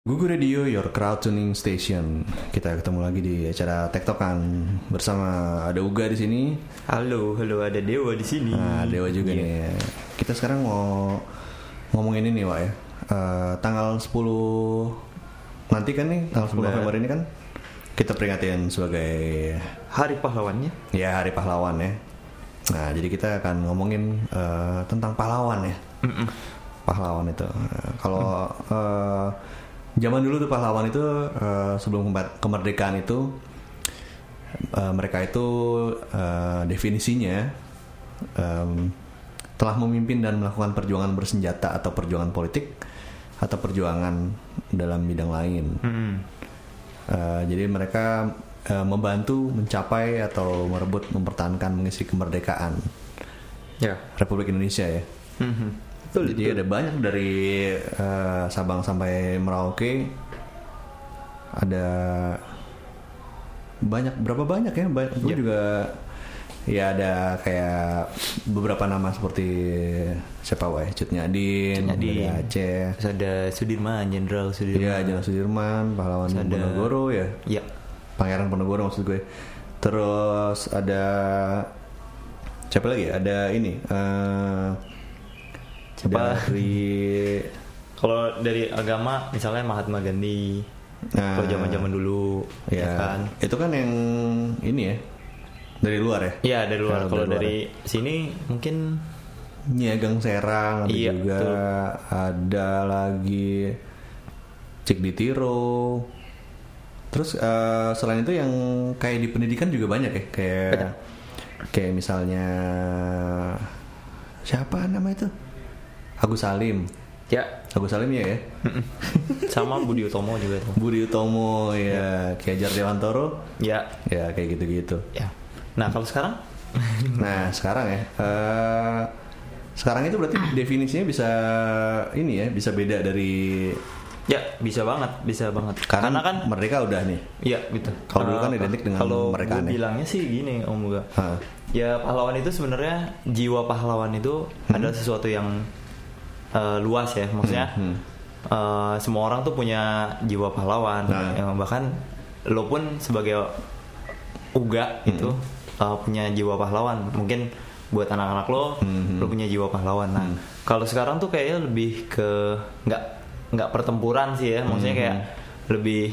Gugu Radio, your crowd tuning station. Kita ketemu lagi di acara Tektokan bersama ada Uga di sini. Halo, halo ada Dewa di sini. Nah, Dewa juga Iya. nih. Kita sekarang mau ngomongin ini, Wak ya. Eh, tanggal 10 nanti kan nih, tanggal 10 Nah. November ini kan kita peringatin sebagai Hari pahlawannya. ya Hari Pahlawan ya. Nah, jadi kita akan ngomongin eh, tentang pahlawan ya. Mm-mm. pahlawan itu. Kalau eh, zaman dulu tuh pahlawan itu eh, sebelum kemerdekaan itu eh, mereka itu eh, definisinya em, telah memimpin dan melakukan perjuangan bersenjata atau perjuangan politik atau perjuangan dalam bidang lain. Mm-mm. Eh, jadi mereka eh, membantu mencapai atau merebut mempertahankan mengisi kemerdekaan Ya. Republik Indonesia ya. Mhm. Betul. Jadi ada banyak dari eh, Sabang sampai Merauke ada banyak berapa banyak ya? Banyak, gue Iya. juga ya ada kayak beberapa nama seperti siapa wae Cut Nyadin, Cut Nyadin. ada Aceh, Terus ada Sudirman, Jenderal Sudirman. Iya Jenderal Sudirman, pahlawan Terus ada- Ponorogo ya, Ya. Pangeran Ponorogo maksud gue. Terus ada siapa lagi? ya? Ada ini. eh Siapa? Dari Kalau dari agama misalnya Mahatma Gandhi. Nah. Kalau zaman-zaman dulu ya, ya, kan. itu kan yang ini ya dari luar ya. Iya, dari luar. Kalau dari dari sini mungkin Nyiagang Serang ada Iya, juga betul. ada lagi Cik Ditiro. Terus eh, selain itu yang kayak di pendidikan juga banyak ya kayak Banyak. kayak misalnya siapa nama itu Agus Salim. ya Agus Salim ya ya. sama Budi Utomo juga tuh. Budi Utomo ya, Ki Hajar Dewantoro Ya. ya kayak gitu-gitu. Ya. Nah, kalau sekarang Nah sekarang ya, eh, sekarang itu berarti definisinya bisa ini ya, bisa beda dari ya bisa banget, bisa banget. karena, Karena kan mereka udah nih. Iya gitu. Kalau dulu kan Eh, identik dengan kalau mereka nih. bilangnya sih gini Om Buga. Ya pahlawan itu sebenarnya jiwa pahlawan itu Hmm. adalah sesuatu yang eh, luas ya. Maksudnya Hmm, hmm. eh, semua orang tuh punya jiwa pahlawan. Nah. Yang bahkan lo pun sebagai uga Hmm. itu eh, punya jiwa pahlawan. Mungkin buat anak-anak lo, Hmm. lo punya jiwa pahlawan. Nah, kalau sekarang tuh kayaknya lebih ke nggak nggak pertempuran sih ya. Maksudnya Hmm. kayak lebih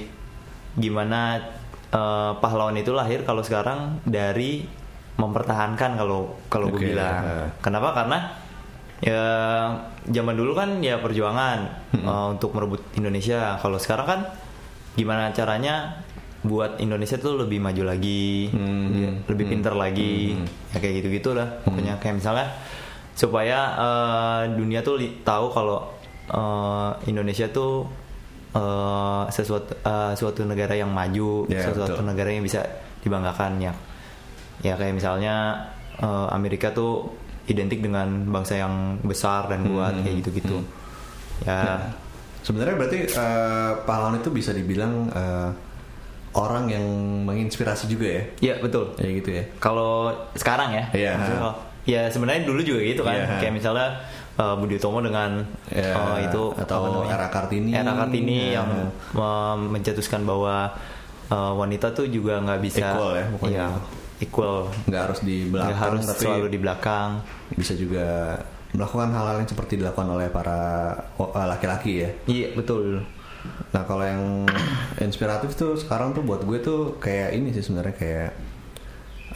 gimana eh, pahlawan itu lahir kalau sekarang dari mempertahankan kalau kalau Oke, gue bilang. Kenapa? Karena ya zaman dulu kan ya perjuangan Hmm. eh, untuk merebut Indonesia. Kalau sekarang kan gimana caranya buat Indonesia tuh lebih maju lagi, Hmm. lebih, Hmm. pinter lagi, Hmm. ya kayak gitu gitulah. Pokoknya kayak misalnya supaya eh, dunia tuh tahu kalau eh, Indonesia tuh eh, sesuatu eh, suatu negara yang maju, Ya, sesuatu betul. negara yang bisa dibanggakan ya. Ya kayak misalnya eh, Amerika tuh identik dengan bangsa yang besar dan kuat Hmm, kayak gitu-gitu. hmm. Ya, Nah, sebenarnya berarti eh, pahlawan itu bisa dibilang eh, orang yang menginspirasi juga ya, ya betul. ya gitu ya. Kalau sekarang ya, Iya. ya sebenarnya dulu juga gitu kan, Iya. kayak misalnya uh, Budi Utomo dengan Ya, uh, itu atau apa era Kartini. era Kartini Ya. yang uh, mencetuskan bahwa uh, wanita tuh juga nggak bisa Equal ya, pokoknya. Iya, equal, Nggak harus di belakang, nggak harus tapi selalu di belakang. bisa juga melakukan hal-hal yang seperti dilakukan oleh para oh, eh, laki-laki ya. Iya betul. Nah kalau yang inspiratif tuh sekarang tuh buat gue tuh kayak ini sih sebenarnya kayak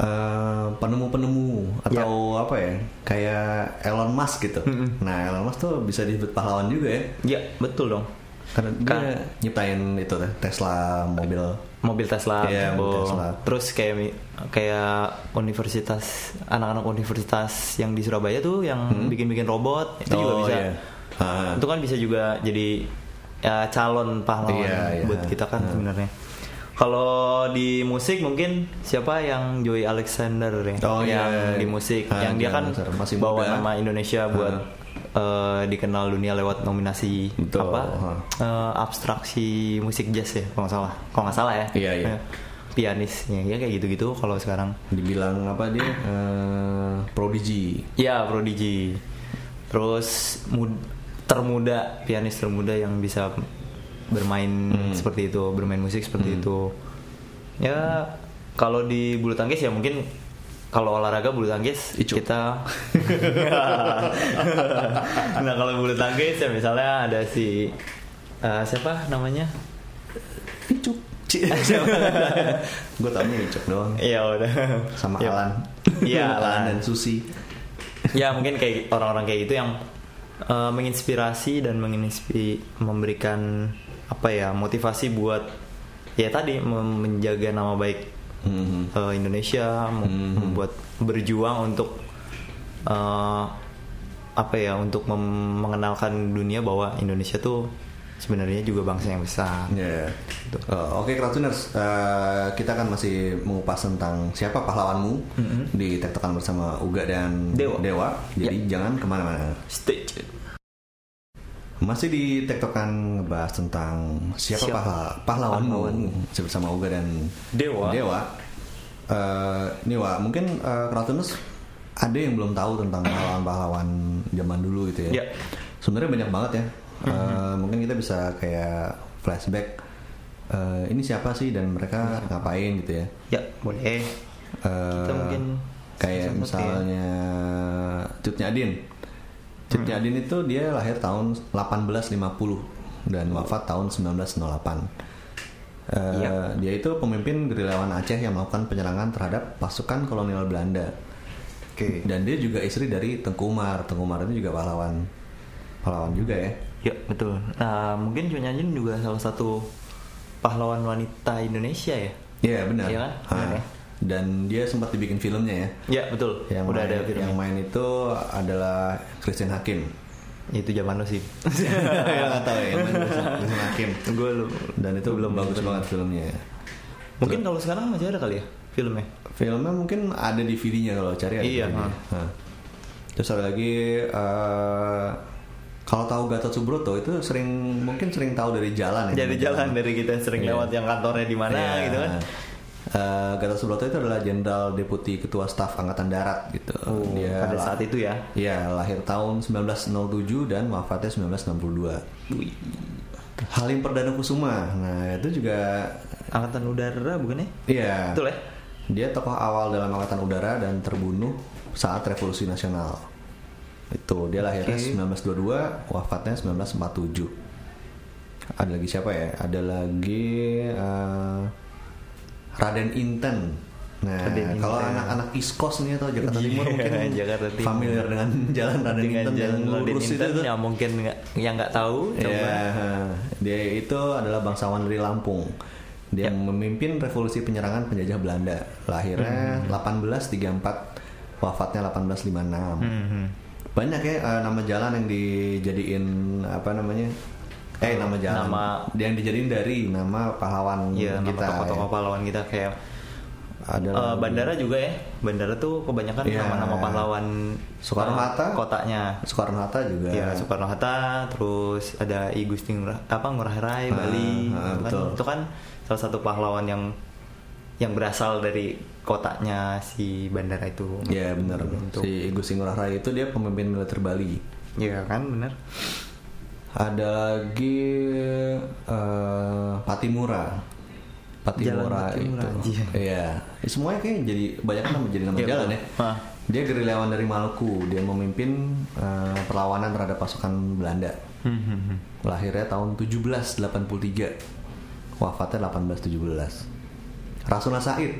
eh, penemu-penemu atau apa ya kayak Elon Musk gitu. Mm-mm. Nah Elon Musk tuh bisa disebut pahlawan juga ya Iya betul dong. Karena dia Kan- nyiptain itu teh Tesla mobil. mobil Tesla, Iya, mobil. Tesla. terus kayak kayak universitas anak-anak universitas yang di Surabaya tuh yang Hmm. bikin-bikin robot itu juga Oh, bisa iya. Ah. itu kan bisa juga jadi ya, calon pahlawan Iya, iya. buat kita kan Hmm. sebenarnya kalau di musik mungkin siapa yang Joey Alexander ya Oh, yang iya. di musik Ah, yang dia kan. Masih bawa muda. nama Indonesia buat eh, dikenal dunia lewat nominasi Betul, apa eh, abstraksi musik jazz ya kalau nggak salah kalau nggak salah ya Iya, iya. Eh, pianisnya ya kayak gitu-gitu kalau sekarang Dibilang apa dia eh, prodigy. ya prodigy terus mud- termuda pianis termuda yang bisa bermain Hmm. seperti itu, bermain musik seperti itu. Ya kalau di bulu tangkis ya mungkin kalau olahraga bulu tangkis Icu. kita nah kalau bulu tangkis ya misalnya ada si eh, siapa namanya Icuk. gue taunya Icuk doang. Iya udah Sama Ya. Alan. Iya Alan dan Susi. ya mungkin kayak orang-orang kayak gitu yang eh, menginspirasi dan menginspi memberikan apa ya motivasi buat ya tadi menjaga nama baik Hmm. eh, Indonesia Mhm. membuat berjuang untuk eh, apa ya untuk mengenalkan dunia bahwa Indonesia tuh sebenarnya juga bangsa yang besar Ya. Uh, Oke, Kratuners, uh, kita kan masih mengupas tentang siapa pahlawanmu Mhm. di tektokan bersama Uga dan Dewa. Jadi jangan ke mana-mana. Stay tune. Masih di tektokan ngebahas tentang siapa, Siapa pahla- pahlawanmu bersama Uga dan Dewa. Dewa. Uh, nih Wak, mungkin uh, Kratuners ada yang belum tahu tentang pahlawan-pahlawan zaman dulu gitu ya. Ya. Sebenarnya banyak banget ya. Uh, mungkin kita bisa kayak flashback. uh, ini siapa sih dan mereka ngapain gitu ya? ya boleh Uh, Kita mungkin kayak satu-satu ya. misalnya Cut Nyadin. Cut Hmm. Itu dia lahir tahun 1850 dan wafat tahun 1908. Uh, Iya. Dia itu pemimpin gerilyawan Aceh yang melakukan penyerangan terhadap pasukan kolonial Belanda. oke Dan dia juga istri dari Tengku Umar. Tengku Umar itu juga pahlawan, pahlawan juga ya. Ya betul. Nah mungkin Cut Nyanyin juga salah satu pahlawan wanita Indonesia ya. Iya benar. Iya kan? Ha. Benar ya? Dan dia sempat dibikin filmnya ya. Ya betul. Yang Udah main, ada filmnya. yang main itu adalah Christine Hakim. Itu zaman lo sih. ya nggak tahu ya Christine Hakim. Gue. Dan itu belum bagus banget filmnya. Mungkin kalau sekarang masih ada kali ya filmnya. Filmnya mungkin ada DVD-nya kalau cari ada Iya. Ha. Terus ada lagi eh, kalau tahu Gatot Subroto itu sering mungkin sering tahu dari jalan ya. Jadi jalan dari kita sering Iya. lewat yang kantornya di mana Iya. gitu kan. Eh, Gatot Subroto itu adalah Jenderal Deputi Ketua Staf Angkatan Darat gitu. Oh, pada lah- saat itu ya. Iya, lahir tahun 1907 dan wafatnya 1962. Halim Perdana Kusuma. Nah, itu juga Angkatan udara bukan ya? iya. Betul ya? Dia tokoh awal dalam Angkatan Udara dan terbunuh saat Revolusi Nasional. Itu dia lahirnya Oke. 1922, wafatnya 1947. Ada lagi siapa ya? Ada lagi eh, Raden Inten. Nah, Raden kalau anak-anak East Coast nih atau Jakarta Iya, Timur mungkin Jakarta Timur. familiar dengan jalan Raden Dengan Inten yang jalan Raden lurus itu. Inten tuh. yang mungkin nggak yang nggak tahu Iya, coba. dia itu adalah bangsawan dari Lampung. Dia Ya. memimpin revolusi penyerangan penjajah Belanda. Lahirnya Hmm. 1834, wafatnya 1856. Hmm. Banyak ya eh, nama jalan yang dijadiin apa namanya? Eh nama jalan. Nama- yang dijadiin dari nama pahlawan nama kita. tokoh-tokoh ya. pahlawan kita kayak Ada lagi. bandara juga ya. Bandara tuh kebanyakan Iya. nama-nama pahlawan Soekarno eh, Hatta. Kotanya. Soekarno Hatta juga. Iya, Soekarno Hatta, terus ada I Gusti Ngurah, apa Ngurah Rai, Ah, Bali, ah, itu kan, betul. itu kan salah satu pahlawan yang yang berasal dari kotanya si bandara itu. Iya benar. Untuk- Si Igusti Ngurah Rai itu dia pemimpin militer Bali. Iya kan, benar. Ada lagi eh, Patimura. Patimura Patimura, itu. Iya. Ya, semuanya kayak jadi banyak nama jadi nama Iya, jalan ya. Dia gerilyawan dari Maluku. Dia memimpin eh, perlawanan terhadap pasukan Belanda. Hmm, Lahirnya tahun 1783. Wafatnya 1817. Rasuna Said.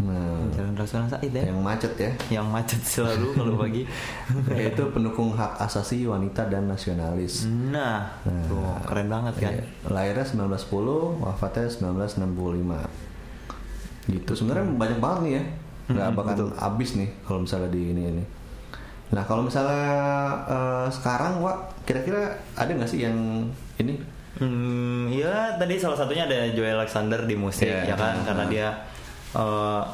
Nah, Jalan Rasulullah Said ya. yang macet ya. Yang macet selalu kalau pagi. Yaitu pendukung hak asasi wanita dan nasionalis. Nah, Nah, tuh keren banget kan. Iya. Lahirnya 1910, wafatnya 1965. Gitu. Sebenarnya banyak banget nih ya. Nggak Hmm, bakal habis nih kalau misalnya di ini ini. Nah kalau misalnya eh, sekarang, Wak, kira-kira ada nggak sih yang ini? Hmm, iya tadi salah satunya ada Joy Alexander di musik Iya. ya kan karena dia eh,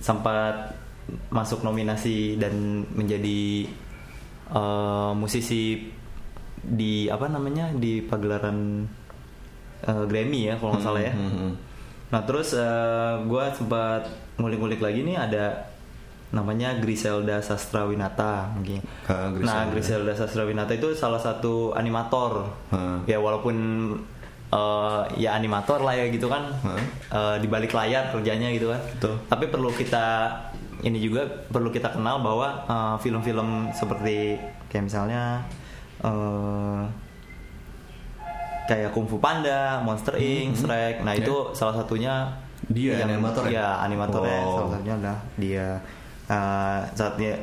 sempat masuk nominasi dan menjadi eh, musisi di apa namanya di pagelaran eh, Grammy ya kalau nggak salah ya. Hmm, hmm, hmm. Nah terus gue sempat ngulik-ngulik lagi nih ada namanya Griselda Sastrawinata mungkin. Griselda. Nah, Griselda Sastrawinata itu salah satu animator. Ah. Ya walaupun eh, ya animator lah ya gitu kan. Ah. Eh, di balik layar kerjanya gitu kan. Betul. Tapi perlu kita ini juga perlu kita kenal bahwa eh, film-film seperti kayak misalnya eh, kayak Kung Fu Panda, Monster Inc, Shrek. Nah, Ya. itu salah satunya Dia yang- animator ya? Iya, animatornya Oh. salah satunya adalah dia uh, saat dia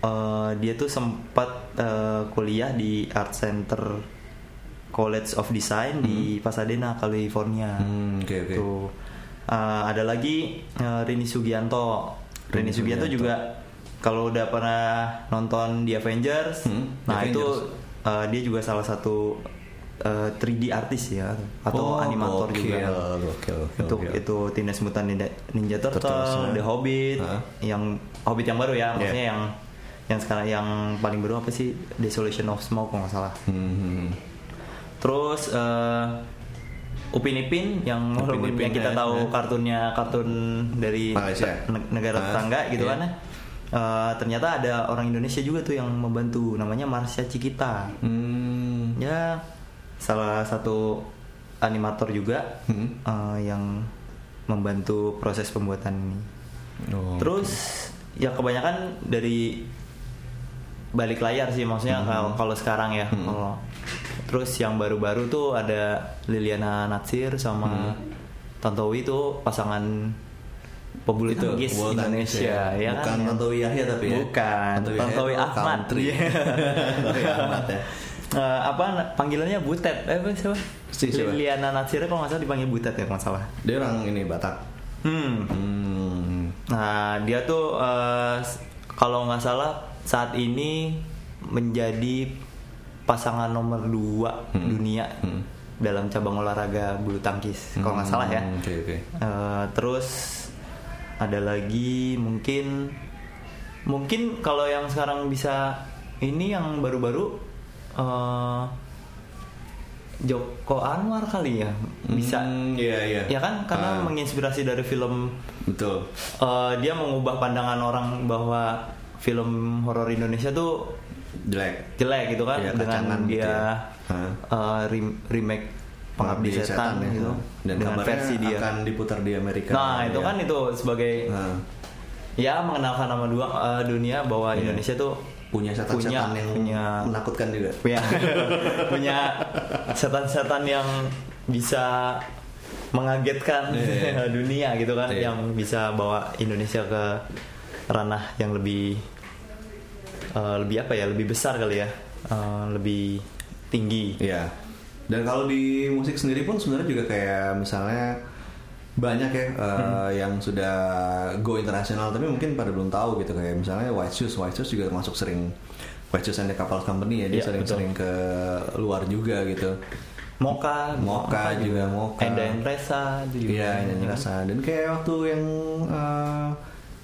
uh, dia tuh sempat uh, kuliah di Art Center College of Design di Pasadena, California. Hmm, oke, oke. Tuh. Uh, ada lagi uh, Rini Sugianto. Rini Rini Sugianto Sugianto. juga kalau udah pernah nonton The Avengers, Hmm, nah The itu Avengers. uh, dia juga salah satu uh, 3D artis ya atau Oh, animator gokil, juga gokil, gokil, untuk gokil. itu Teenage Mutant Ninja, Ninja Turtle, Turtles, ya. The Hobbit, Hah? yang Hobbit yang baru ya, maksudnya Yeah. yang yang sekarang yang paling baru apa sih Desolation of Smoke kalau nggak salah. Hmm. Terus eh, Upin Ipin yang Upin walaupun Ipin, yang kita ya, tahu ya. kartunnya kartun dari Malaysia. ne- negara Ah, tetangga gitu iya. kan. Eh, ternyata ada orang Indonesia juga tuh yang membantu namanya Marsha Cikita. Hmm. Ya salah satu animator juga Hmm. eh, yang membantu proses pembuatan ini. Oh, Terus ya kebanyakan dari balik layar sih maksudnya kalau kalau sekarang ya. Hmm. Kalau terus yang baru-baru tuh ada Liliana Natsir sama Tantowi tuh pasangan pebulu itu tangkis Indonesia ya bukan kan. Tantowi Yahya tapi ya Bukan, Tantowi Ahmad. Iya. Tantowi Ahmad ya Eh, apa panggilannya Butet? Eh apa siapa? Si siapa? Liliana Natsir kalau nggak salah dipanggil Butet ya kalau nggak salah. dia orang ini Batak Hmm. hmm. Nah, dia tuh s- kalau nggak salah saat ini menjadi pasangan nomor dua Hmm. dunia Hmm. dalam cabang olahraga bulu tangkis. Kalau nggak salah ya. Hmm, oke oke Eh, terus ada lagi mungkin mungkin kalau yang sekarang bisa ini yang baru-baru eh, Joko Anwar kali ya bisa Hmm, iya iya ya kan karena Ah, menginspirasi dari film betul eh, dia mengubah pandangan orang bahwa film horor Indonesia tuh jelek jelek gitu kan Iya, dengan kacangan gitu dia ya. Hah. eh, rem- remake Pengabdi Setan, ya. gitu dan dengan versi dia. akan diputar di Amerika Nah itu ya. kan itu sebagai Nah, ya mengenalkan nama dua eh, dunia bahwa Iya. Indonesia tuh punya setan-setan yang punya menakutkan juga punya punya setan-setan yang bisa mengagetkan Iya. dunia gitu kan Iya. yang bisa bawa Indonesia ke ranah yang lebih eh, lebih apa ya lebih besar kali ya Eh, lebih tinggi Iya. Dan kalau di musik sendiri pun sebenarnya juga kayak misalnya banyak ya uh, Hmm. yang sudah go internasional tapi mungkin pada belum tahu gitu kayak misalnya White Shoes, White Shoes juga masuk sering White Shoes and the Couple Company ya dia Iya, sering-sering ke luar juga gitu. Moka Moka juga, Moka. Enda Endresa itu juga Iya, ini rasa. Dan kayak waktu yang uh,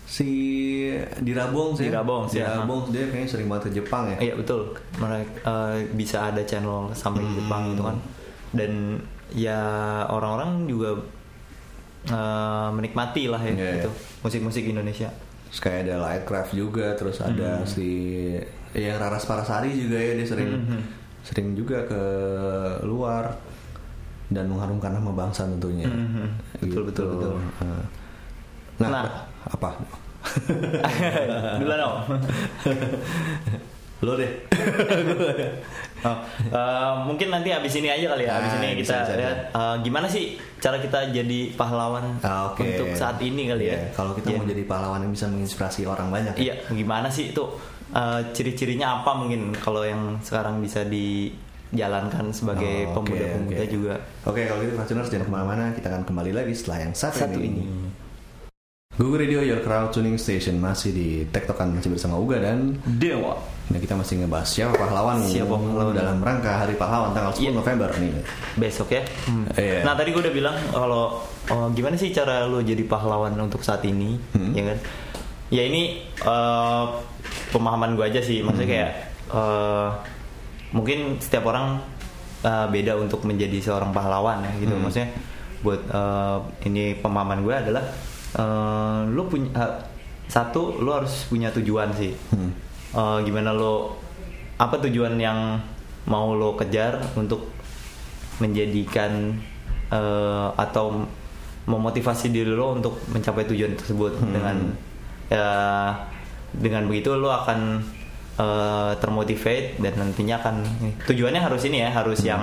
si Dirabong sih. ya. Dirabong sih, Dirabong dia kayaknya sering banget ke Jepang ya. Iya betul. Mereka eh, bisa ada channel sampai di Jepang gitu kan. Dan ya orang-orang juga eh, menikmati lah ya Iya, iya. itu musik-musik Indonesia. Terus kayak ada Lightcraft juga, terus ada Hmm. si yang Raras Parasari juga ya dia sering Hmm, sering juga ke luar dan mengharumkan nama bangsa tentunya. Hmm, betul, betul, betul. Nah, Nah. Apa? Duluan dong. Lo deh. Oh, eh, mungkin nanti abis ini aja kali ya. Abis Ah, ini bisa, kita bisa, lihat eh, gimana sih cara kita jadi pahlawan Ah, Oke. untuk saat ini kali ya. Iya, Kalau kita Iya. mau jadi pahlawan yang bisa menginspirasi orang banyak. ya. Iya, gimana sih itu eh, ciri-cirinya apa mungkin kalau yang sekarang bisa dijalankan sebagai Oh, oke, pemuda-pemuda oke. juga. Oke, kalau gitu Fortuners jangan ke mana-mana, kita akan kembali lagi setelah yang satu, Satu ini. Google Radio Your Crowd Tuning Station masih di Tektokan masih bersama Uga dan Dewa. Nah kita masih ngebahas siapa pahlawan Siapa pahlawan? dalam rangka Hari Pahlawan tanggal 10 Iya. November nih. Besok ya. Iya. Nah tadi gue udah bilang kalau oh, gimana sih cara lo jadi pahlawan untuk saat ini, Hmm. ya kan? Ya ini eh, pemahaman gue aja sih, maksudnya Hmm. kayak eh, mungkin setiap orang eh, beda untuk menjadi seorang pahlawan ya gitu. Hmm. Maksudnya buat eh, ini pemahaman gue adalah eh, lo punya ha- satu lo harus punya tujuan sih Hmm. Eh, gimana lo apa tujuan yang mau lo kejar untuk menjadikan eh, atau memotivasi diri lo untuk mencapai tujuan tersebut Hmm. dengan ya dengan begitu lo akan eh, termotivate dan nantinya akan tujuannya harus ini ya harus Hmm. yang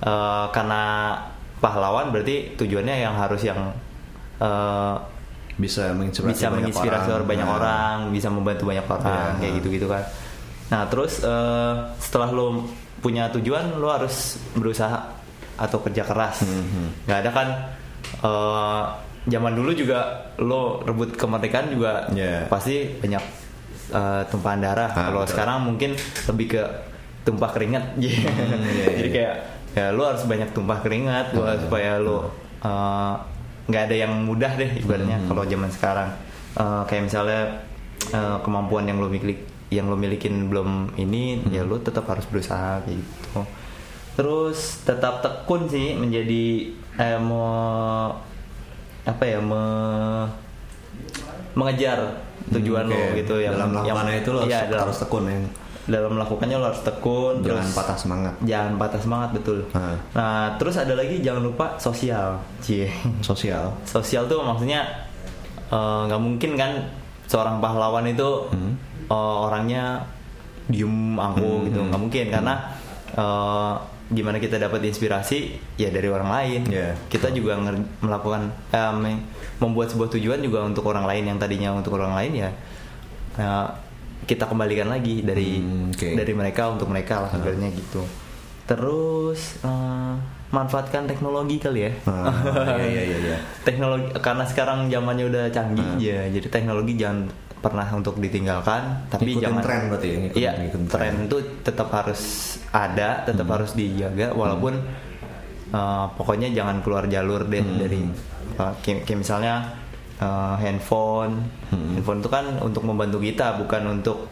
eh, karena pahlawan berarti tujuannya yang harus yang eh, bisa menginspirasi bisa banyak menginspirasi orang, banyak Nah. orang, bisa membantu banyak orang Iya. kayak gitu-gitu kan. Nah terus eh, setelah lo punya tujuan, lo harus berusaha atau kerja keras. Mhm. Nggak ada kan eh, zaman dulu juga lo rebut kemerdekaan juga Iya. pasti banyak eh, tumpahan darah. Ah, Kalau sekarang mungkin lebih ke tumpah keringat. iya, Jadi iya. kayak ya lo harus banyak tumpah keringat gua- Ah. supaya lo eh, nggak ada yang mudah deh ibaratnya Hmm. kalau zaman sekarang Eh, kayak misalnya eh, kemampuan yang lo miliki yang lo milikin belum ini Hmm. ya lo tetap harus berusaha kayak gitu terus tetap tekun sih menjadi eh, mau apa ya me- mengejar tujuan lo Oke. gitu yang dalam melakukannya itu lo harus, iya, dalam, harus tekun ya dalam melakukannya lo harus tekun jangan terus patah semangat jangan patah semangat betul Ah. nah terus ada lagi jangan lupa sosial cie sosial sosial tuh maksudnya eh, nggak mungkin kan seorang pahlawan itu Hmm. eh, orangnya diem angkuh Hmm, gitu hmm. nggak mungkin karena eh, gimana kita dapat inspirasi ya dari orang lain Yeah. kita juga melakukan me- membuat sebuah tujuan juga untuk orang lain yang tadinya untuk orang lain ya eh, kita kembalikan lagi dari Hmm, oke. dari mereka untuk mereka lah sebenarnya gitu terus eh, manfaatkan teknologi kali ya Ah, iya, iya, iya, iya. teknologi karena sekarang zamannya udah canggih Hmm. ya jadi teknologi jangan pernah untuk ditinggalkan tapi Ngikutin jangan tren berarti ya, ngikutin- iya ngikutin tren tren. itu tetap harus ada tetap Hmm. harus dijaga walaupun uh, pokoknya jangan keluar jalur deh Hmm. dari uh, kayak, kayak misalnya uh, handphone Hmm. handphone itu kan untuk membantu kita bukan untuk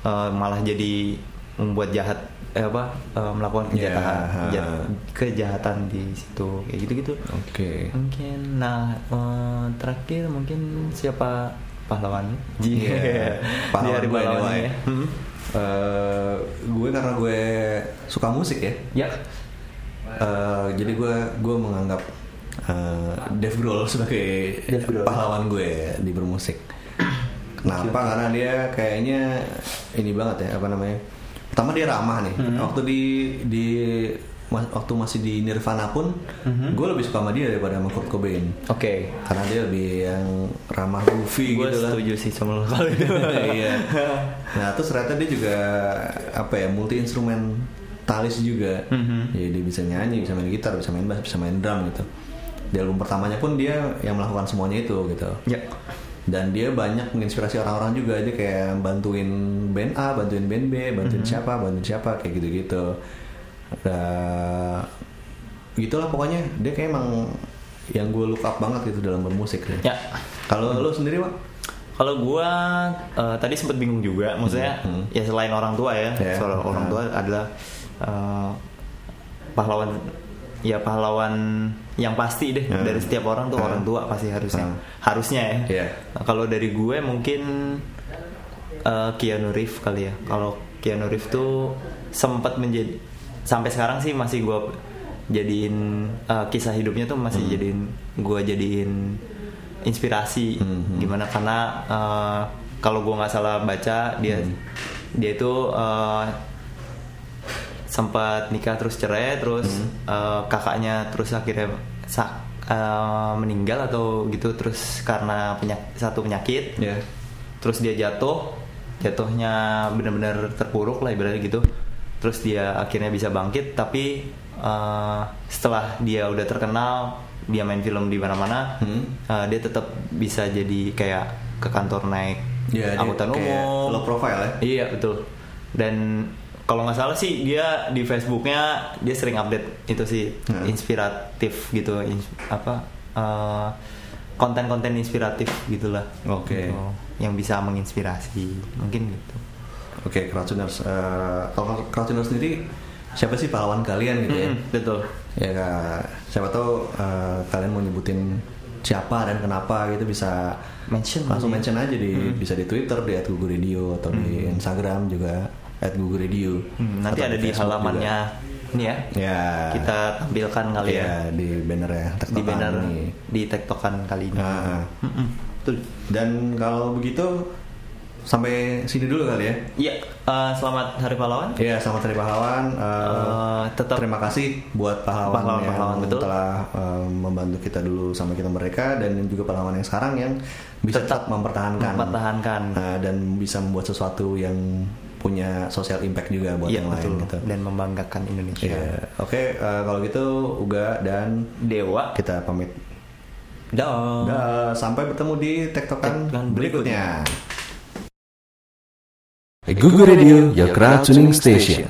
uh, malah jadi membuat jahat eh apa uh, melakukan Ya, kejahatan ha. keja- kejahatan di situ kayak gitu gitu oke Mungkin nah eh, terakhir mungkin siapa pahlawan? Iya, Di pahlawan hari gue pahlawan ya. Hmm. Eh, gue karena gue suka musik ya Ya. Eh, jadi gue gue menganggap eh, Dave Grohl sebagai Dave Grohl. pahlawan gue di bermusik. Kenapa? Karena dia kayaknya ini banget ya apa namanya? Pertama dia ramah nih. Hmm. Waktu di di waktu masih di Nirvana pun, Mhm. gue lebih suka sama dia daripada sama Kurt Cobain. Oke. Karena dia lebih yang ramah goofy Gue gitu lah. setuju sih sama lo kalau itu. iya. Nah terus ternyata dia juga apa ya multi instrumentalis juga. Mhm. Jadi dia bisa nyanyi, bisa main gitar, bisa main bass, bisa main drum gitu. Di album pertamanya pun dia yang melakukan semuanya itu gitu. Ya. Dan dia banyak menginspirasi orang-orang juga. Dia kayak bantuin band A, bantuin band B, bantuin Mhm. siapa, bantuin siapa kayak gitu-gitu. Nah, gitulah pokoknya dia kayak emang yang gue look up banget gitu dalam bermusik. Ya. Kalau lo sendiri pak? Kalau gua eh, tadi sempat bingung juga, maksudnya Hmm. ya selain orang tua ya, Ya. soal orang Ah. tua adalah eh, pahlawan, ya pahlawan yang pasti deh Hmm. dari setiap orang tuh Ah. orang tua pasti harusnya, Hmm. harusnya ya. Iya. Nah, kalau dari gue mungkin eh, Keanu Reeves kali ya. Kalau Keanu Reeves tuh sempat menjadi sampai sekarang sih masih gue jadiin eh, kisah hidupnya tuh masih Hmm. jadiin gue jadiin inspirasi Hmm. gimana karena eh, kalau gue nggak salah baca dia Hmm. dia itu eh, sempat nikah terus cerai terus Hmm. eh, kakaknya terus akhirnya sa- eh, meninggal atau gitu terus karena penyak- satu penyakit Ya. terus dia jatuh jatuhnya benar-benar terpuruk lah ibaratnya gitu terus dia akhirnya bisa bangkit tapi eh, setelah dia udah terkenal dia main film di mana-mana Hmm. eh, dia tetap bisa jadi kayak ke kantor naik Ya, angkutan kayak umum low profile ya? iya betul dan kalau nggak salah sih dia di Facebooknya dia sering update itu sih Hmm. inspiratif gitu ins- apa eh, konten-konten inspiratif gitulah Oke. Gitu. yang bisa menginspirasi mungkin gitu Oke, Crowdtuners. Eh, kalau Crowdtuners sendiri siapa sih pahlawan kalian gitu ya? Mm-mm, betul Ya, Kak, siapa tahu eh, kalian mau nyebutin siapa dan kenapa gitu bisa Mention langsung mention aja di bisa di Twitter di @google atau di Instagram juga @google Hmm, nanti ada di halamannya ini ya. juga. ya Kita tampilkan kali ya. ya di banner ya Di banner ini. di tektokan kali ini. Ah, ah. Mm-mm, Betul. dan kalau begitu sampai sini dulu kali ya Iya, eh, selamat Hari Pahlawan. Ya, selamat Hari Pahlawan. Eh, Eh, tetap terima kasih buat pahlawan, Pahlawan-pahlawan, yang betul. telah eh, membantu kita dulu sampai kita mereka dan juga pahlawan yang sekarang yang bisa tetap, mempertahankan mempertahankan. eh, dan bisa membuat sesuatu yang punya social impact juga buat Iya yang betul. lain gitu. Dan membanggakan Indonesia. Iya. Oke, eh, kalau gitu Uga dan Dewa. kita pamit. Dah. Dah, sampai bertemu di tektokan Tektokan berikutnya. berikutnya. Google Radio, your crowd tuning station.